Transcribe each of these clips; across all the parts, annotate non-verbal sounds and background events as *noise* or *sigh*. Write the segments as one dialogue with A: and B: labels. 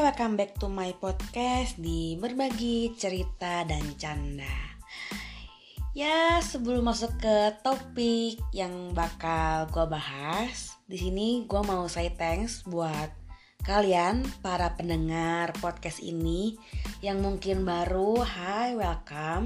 A: welcome back to my podcast di berbagi cerita dan canda. Ya, sebelum masuk ke topik yang bakal gue bahas, di sini gue mau say thanks buat kalian para pendengar podcast ini yang mungkin baru, hi welcome,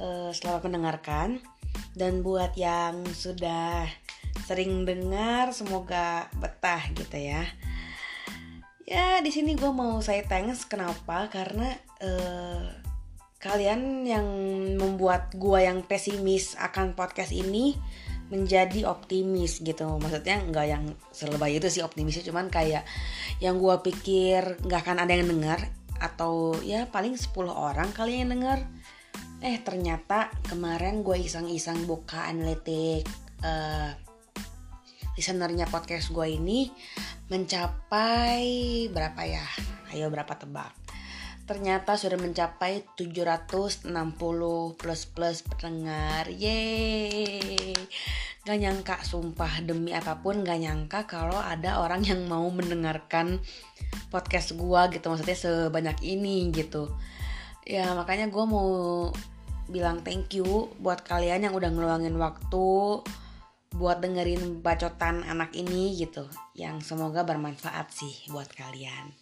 A: uh, selamat mendengarkan. Dan buat yang sudah sering dengar, semoga betah gitu ya ya di sini gue mau saya thanks. Kenapa? Karena uh, kalian yang membuat gue yang pesimis akan podcast ini menjadi optimis gitu. Maksudnya nggak yang selebay itu sih optimisnya cuman kayak yang gue pikir nggak akan ada yang denger atau ya paling 10 orang kali yang denger. Eh ternyata kemarin gue iseng-iseng buka analitik uh, listenernya podcast gue ini mencapai berapa ya? Ayo berapa tebak? Ternyata sudah mencapai 760 plus plus pendengar. Yeay. Gak nyangka sumpah demi apa pun gak nyangka kalau ada orang yang mau mendengarkan podcast gua gitu maksudnya sebanyak ini gitu. Ya makanya gue mau bilang thank you buat kalian yang udah ngeluangin waktu buat dengerin bacotan anak ini gitu yang semoga bermanfaat sih buat kalian.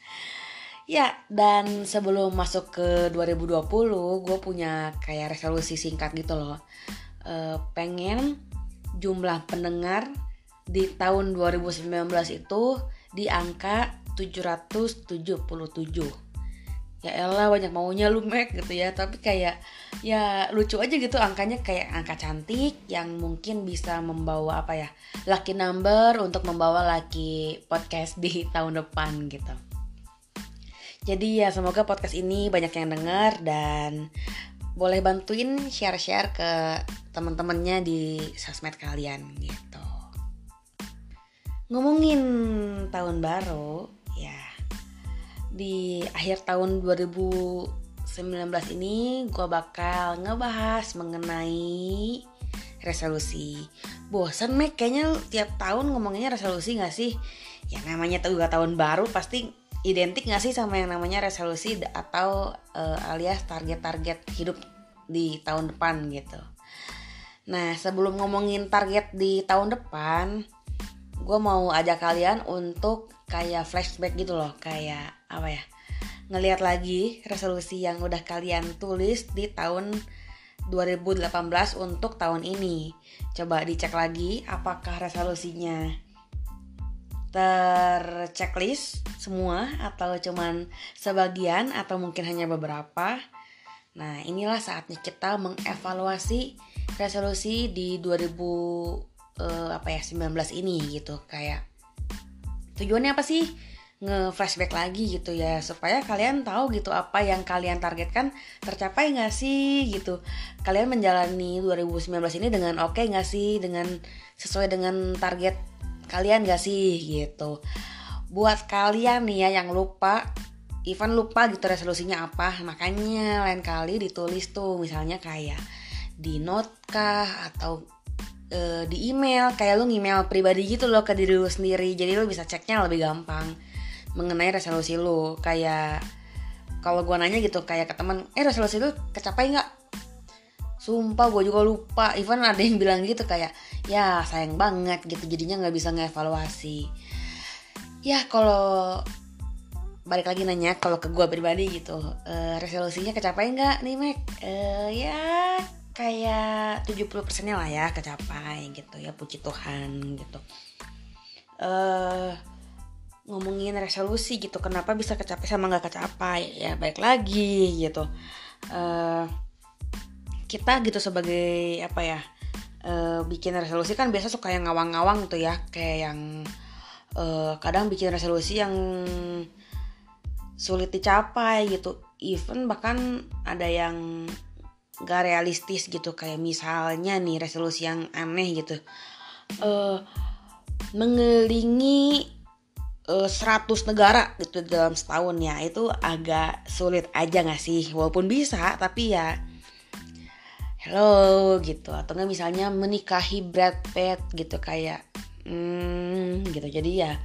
A: Ya dan sebelum masuk ke 2020 gue punya kayak resolusi singkat gitu loh. E, pengen jumlah pendengar di tahun 2019 itu di angka 777 ya elah banyak maunya lu Mac gitu ya. Tapi kayak ya lucu aja gitu angkanya. Kayak angka cantik yang mungkin bisa membawa apa ya lucky number untuk membawa lucky podcast di *laughs* tahun depan gitu. Jadi ya semoga podcast ini banyak yang dengar dan boleh bantuin share-share ke teman-temannya di sosmed kalian gitu. Ngomongin tahun baru ya di akhir tahun 2019 ini gue bakal ngebahas mengenai resolusi. Bosan Mek kayaknya tiap tahun ngomonginnya resolusi gak sih? Ya namanya juga tahun baru pasti identik gak sih sama yang namanya resolusi atau uh, alias target-target hidup di tahun depan gitu. Nah sebelum ngomongin target di tahun depan, gue mau ajak kalian untuk kayak flashback gitu loh, kayak apa ya ngelihat lagi resolusi yang udah kalian tulis di tahun 2018 untuk tahun ini. Coba dicek lagi apakah resolusinya terchecklist semua atau cuman sebagian atau mungkin hanya beberapa. Nah, inilah saatnya kita mengevaluasi resolusi di 2000 uh, apa ya 19 ini gitu kayak tujuannya apa sih? nge-flashback lagi gitu ya supaya kalian tahu gitu apa yang kalian targetkan tercapai nggak sih gitu. Kalian menjalani 2019 ini dengan oke okay nggak sih? Dengan sesuai dengan target kalian nggak sih gitu. Buat kalian nih ya yang lupa Ivan lupa gitu resolusinya apa makanya lain kali ditulis tuh misalnya kayak di note kah atau e, di email kayak lu email pribadi gitu loh ke diri lu sendiri. Jadi lu bisa ceknya lebih gampang mengenai resolusi lu. Kayak kalau gue nanya gitu kayak ke teman eh resolusi lu kecapai nggak? Sumpah gue juga lupa. Even ada yang bilang gitu kayak ya sayang banget gitu. Jadinya nggak bisa ngevaluasi ya kalau balik lagi nanya kalau ke gue pribadi gitu uh, resolusinya kecapai nggak nih Mac uh, ya kayak 70 persennya lah ya kecapai gitu ya puji Tuhan gitu. Uh, ngomongin resolusi gitu kenapa bisa kecapai sama nggak kecapai? Ya baik lagi gitu. Uh, kita gitu sebagai apa ya uh, bikin resolusi kan biasa suka yang ngawang-ngawang tuh ya kayak yang uh, kadang bikin resolusi yang sulit dicapai gitu. Even bahkan ada yang gak realistis gitu. Kayak misalnya nih resolusi yang aneh gitu. Uh, mengelilingi 100 eh, negara gitu dalam setahun ya. Itu agak sulit aja gak sih? Walaupun bisa tapi ya hello gitu. Atau nggak misalnya menikahi Brad Pitt gitu kayak hmm, gitu. Jadi ya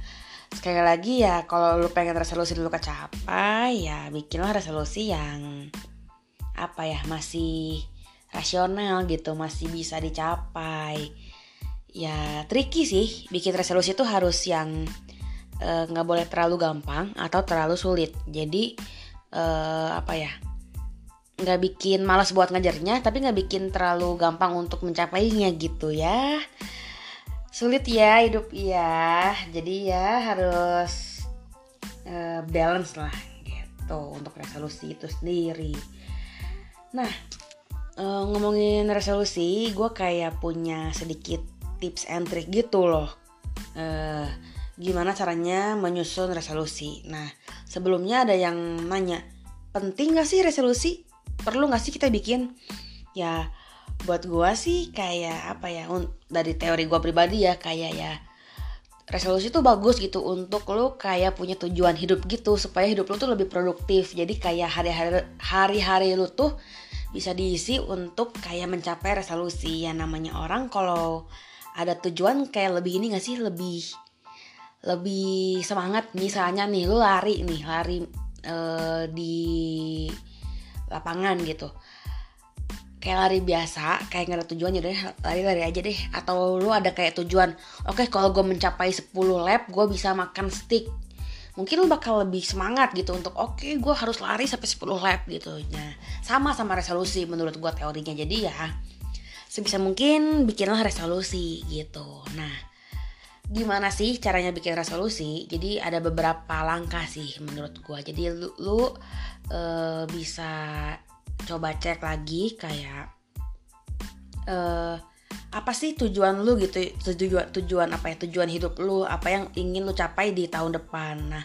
A: sekali lagi ya kalau lu pengen resolusi dulu kecapai ya bikinlah resolusi yang apa ya masih rasional gitu masih bisa dicapai. Ya tricky sih bikin resolusi itu harus yang eh, nggak uh, boleh terlalu gampang atau terlalu sulit. Jadi uh, apa ya nggak bikin malas buat ngajarnya tapi nggak bikin terlalu gampang untuk mencapainya gitu ya. Sulit ya hidup ya jadi ya harus uh, balance lah gitu untuk resolusi itu sendiri nah uh, ngomongin resolusi gue kayak punya sedikit tips and trick gitu loh. Uh, gimana caranya menyusun resolusi. Nah sebelumnya ada yang nanya penting gak sih resolusi? Perlu gak sih kita bikin? Ya buat gue sih kayak apa ya dari teori gue pribadi ya kayak ya resolusi tuh bagus gitu untuk lo kayak punya tujuan hidup gitu supaya hidup lo tuh lebih produktif. Jadi kayak hari-hari hari-hari lo tuh bisa diisi untuk kayak mencapai resolusi. Yang namanya orang kalau ada tujuan kayak lebih ini gak sih? Lebih lebih semangat. Misalnya nih lo lari nih lari uh, di lapangan gitu. Kayak lari biasa kayak gak ada tujuannya deh lari-lari aja deh. Atau lu ada kayak tujuan oke okay, kalau gue mencapai 10 lap gue bisa makan stick mungkin lu bakal lebih semangat gitu untuk oke okay, gue harus lari sampai 10 lap gitu. Nah sama sama resolusi menurut gue teorinya. Jadi ya sebisa mungkin bikinlah resolusi gitu. Nah gimana sih caranya bikin resolusi? Jadi ada beberapa langkah sih menurut gue jadi lu, lu uh, bisa coba cek lagi kayak uh, apa sih tujuan lu gitu? Tujuan tujuan apa ya? Tujuan hidup lu apa yang ingin lu capai di tahun depan. Nah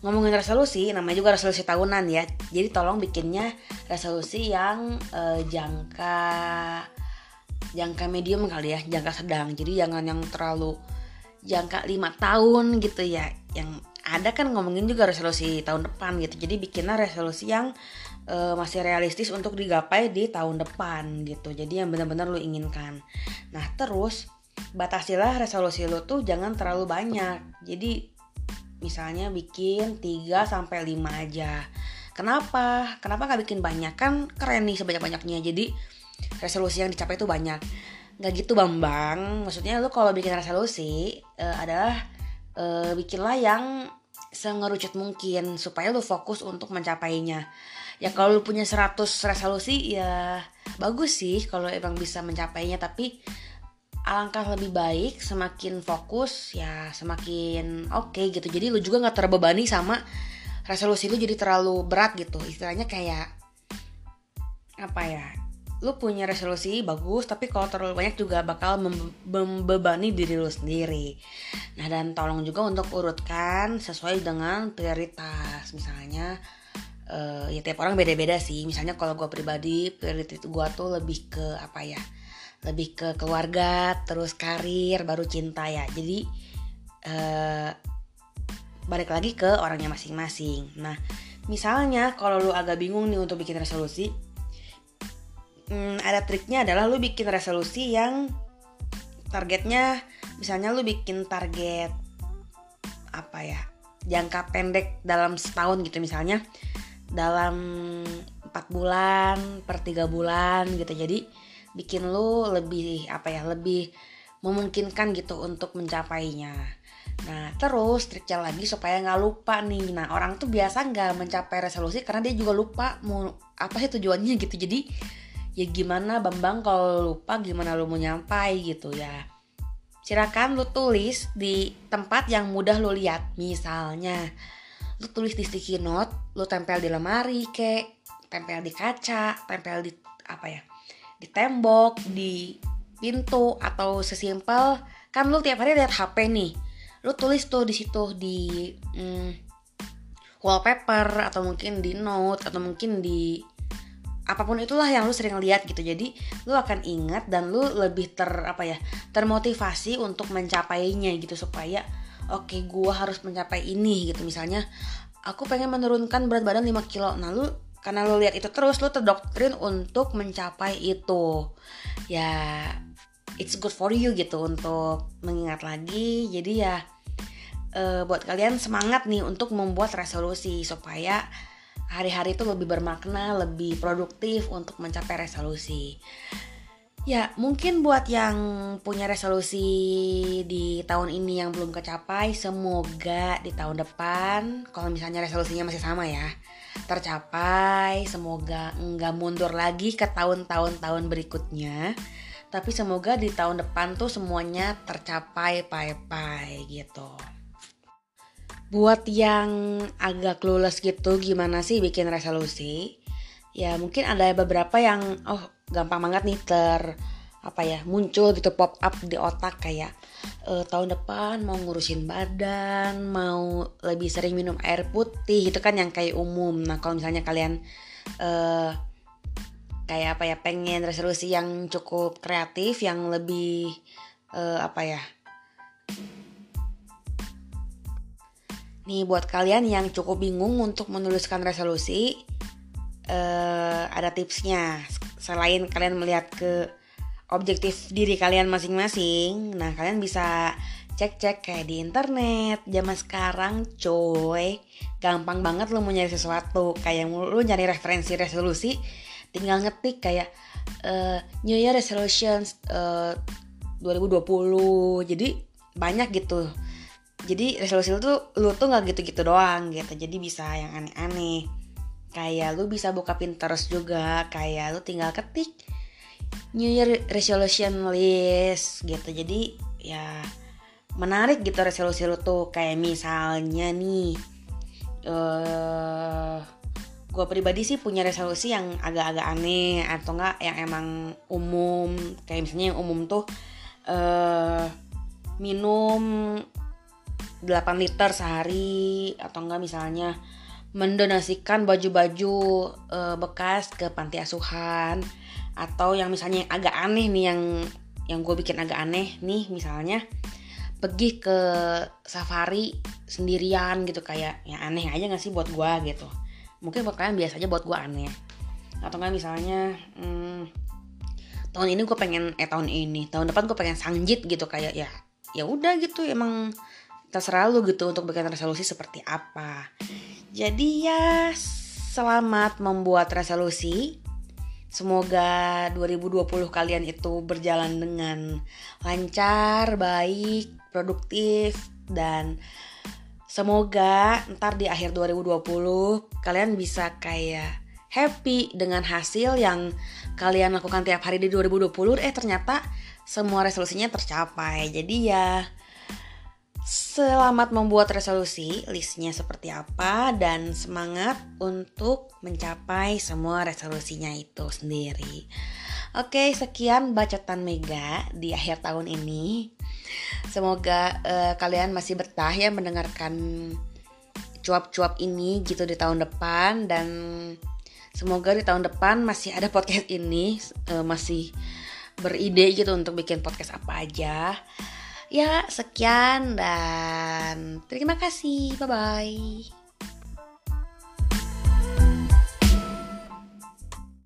A: ngomongin resolusi namanya juga resolusi tahunan ya. Jadi tolong bikinnya resolusi yang uh, jangka jangka medium kali ya jangka sedang. Jadi jangan yang terlalu jangka lima tahun gitu ya. Yang ada kan ngomongin juga resolusi tahun depan gitu. Jadi bikinlah resolusi yang uh, masih realistis untuk digapai di tahun depan gitu. Jadi yang benar-benar lu inginkan. Nah, terus batasilah resolusi lu tuh jangan terlalu banyak. Jadi misalnya bikin 3 sampai 5 aja. Kenapa? Kenapa nggak bikin banyak? Kan keren nih sebanyak-banyaknya. Jadi resolusi yang dicapai itu banyak. Nggak gitu Bambang. Maksudnya lu kalau bikin resolusi uh, adalah uh, bikinlah yang sengerucut mungkin supaya lu fokus untuk mencapainya ya kalau lu punya 100 resolusi ya bagus sih kalau emang bisa mencapainya. Tapi alangkah lebih baik semakin fokus ya semakin oke okay, gitu. Jadi lu juga nggak terbebani sama resolusi lu jadi terlalu berat gitu. Istilahnya kayak apa ya lu punya resolusi bagus tapi kalau terlalu banyak juga bakal membebani diri lu sendiri. Nah dan tolong juga untuk urutkan sesuai dengan prioritas. Misalnya uh, ya tiap orang beda-beda sih. Misalnya kalau gue pribadi prioritas gue tuh lebih ke apa ya? Lebih ke keluarga terus karir baru cinta ya. Jadi uh, balik lagi ke orangnya masing-masing. Nah misalnya kalau lu agak bingung nih untuk bikin resolusi hmm, ada triknya adalah lu bikin resolusi yang targetnya misalnya lu bikin target apa ya? Jangka pendek dalam setahun gitu misalnya dalam empat bulan per tiga bulan gitu. Jadi bikin lu lebih apa ya lebih memungkinkan gitu untuk mencapainya. Nah terus triknya lagi supaya nggak lupa nih. Nah orang tuh biasa nggak mencapai resolusi karena dia juga lupa mau apa sih tujuannya gitu. Jadi ya gimana Bambang kalau lupa gimana lu mau nyampai gitu ya. Silakan lu tulis di tempat yang mudah lu lihat. Misalnya lu tulis di sticky note lu tempel di lemari kek tempel di kaca tempel di apa ya di tembok di pintu atau sesimpel. Kan lu tiap hari lihat HP nih. Lu tulis tuh di situ di hmm, wallpaper atau mungkin di note atau mungkin di apa pun itulah yang lu sering lihat gitu. Jadi lu akan ingat dan lu lebih ter apa ya termotivasi untuk mencapainya gitu supaya oke okay, gue harus mencapai ini gitu. Misalnya aku pengen menurunkan berat badan 5 kilo. Nah lu karena lu lihat itu terus lu terdoktrin untuk mencapai itu. Ya it's good for you gitu untuk mengingat lagi. Jadi ya uh, buat kalian semangat nih untuk membuat resolusi supaya hari-hari itu lebih bermakna, lebih produktif untuk mencapai resolusi. Ya, mungkin buat yang punya resolusi di tahun ini yang belum kecapai, semoga di tahun depan, kalau misalnya resolusinya masih sama ya, tercapai. Semoga nggak mundur lagi ke tahun-tahun tahun berikutnya. Tapi semoga di tahun depan tuh semuanya tercapai, pai-pai gitu. Buat yang agak clueless gitu, gimana sih bikin resolusi? Ya mungkin ada beberapa yang, oh gampang banget nih ter apa ya muncul gitu pop up di otak kayak e, tahun depan mau ngurusin badan mau lebih sering minum air putih itu kan yang kayak umum. Nah kalau misalnya kalian e, kayak apa ya pengen resolusi yang cukup kreatif yang lebih e, apa ya nih buat kalian yang cukup bingung untuk menuliskan resolusi uh, ada tipsnya selain kalian melihat ke objektif diri kalian masing-masing nah kalian bisa cek-cek kayak di internet. Zaman sekarang coy gampang banget lo mau nyari sesuatu. Kayak lo nyari referensi resolusi tinggal ngetik kayak uh, New Year Resolutions uh, 2020 jadi banyak gitu. Jadi resolusi lu tuh lu tuh nggak gitu-gitu doang gitu. Jadi bisa yang aneh-aneh kayak lu bisa buka Pinterest juga kayak lu tinggal ketik New Year resolution list gitu. Jadi ya menarik gitu resolusi lu tuh. Kayak misalnya nih uh, gue pribadi sih punya resolusi yang agak-agak aneh atau enggak yang emang umum. Kayak misalnya yang umum tuh uh, minum 8 liter sehari atau enggak misalnya mendonasikan baju-baju uh, bekas ke panti asuhan. Atau yang misalnya yang agak aneh nih yang yang gue bikin agak aneh nih misalnya pergi ke safari sendirian gitu kayak yang aneh aja gak sih buat gue gitu. Mungkin buat kalian biasa aja buat gue aneh. Atau nggak misalnya hmm, tahun ini gue pengen eh tahun ini tahun depan gue pengen sangjit gitu kayak ya ya udah gitu emang terserah lu gitu untuk bikin resolusi seperti apa jadi ya selamat membuat resolusi. Semoga 2020 kalian itu berjalan dengan lancar, baik, produktif dan semoga ntar di akhir 2020 kalian bisa kayak happy dengan hasil yang kalian lakukan tiap hari di 2020 eh ternyata semua resolusinya tercapai. Jadi ya Selamat membuat resolusi, listnya seperti apa, dan semangat untuk mencapai semua resolusinya itu sendiri. Oke, sekian bacotan Mega di akhir tahun ini. Semoga uh, kalian masih betah ya mendengarkan cuap-cuap ini gitu di tahun depan dan semoga di tahun depan masih ada podcast ini uh, masih beride gitu untuk bikin podcast apa aja. Ya, sekian dan terima kasih. Bye bye.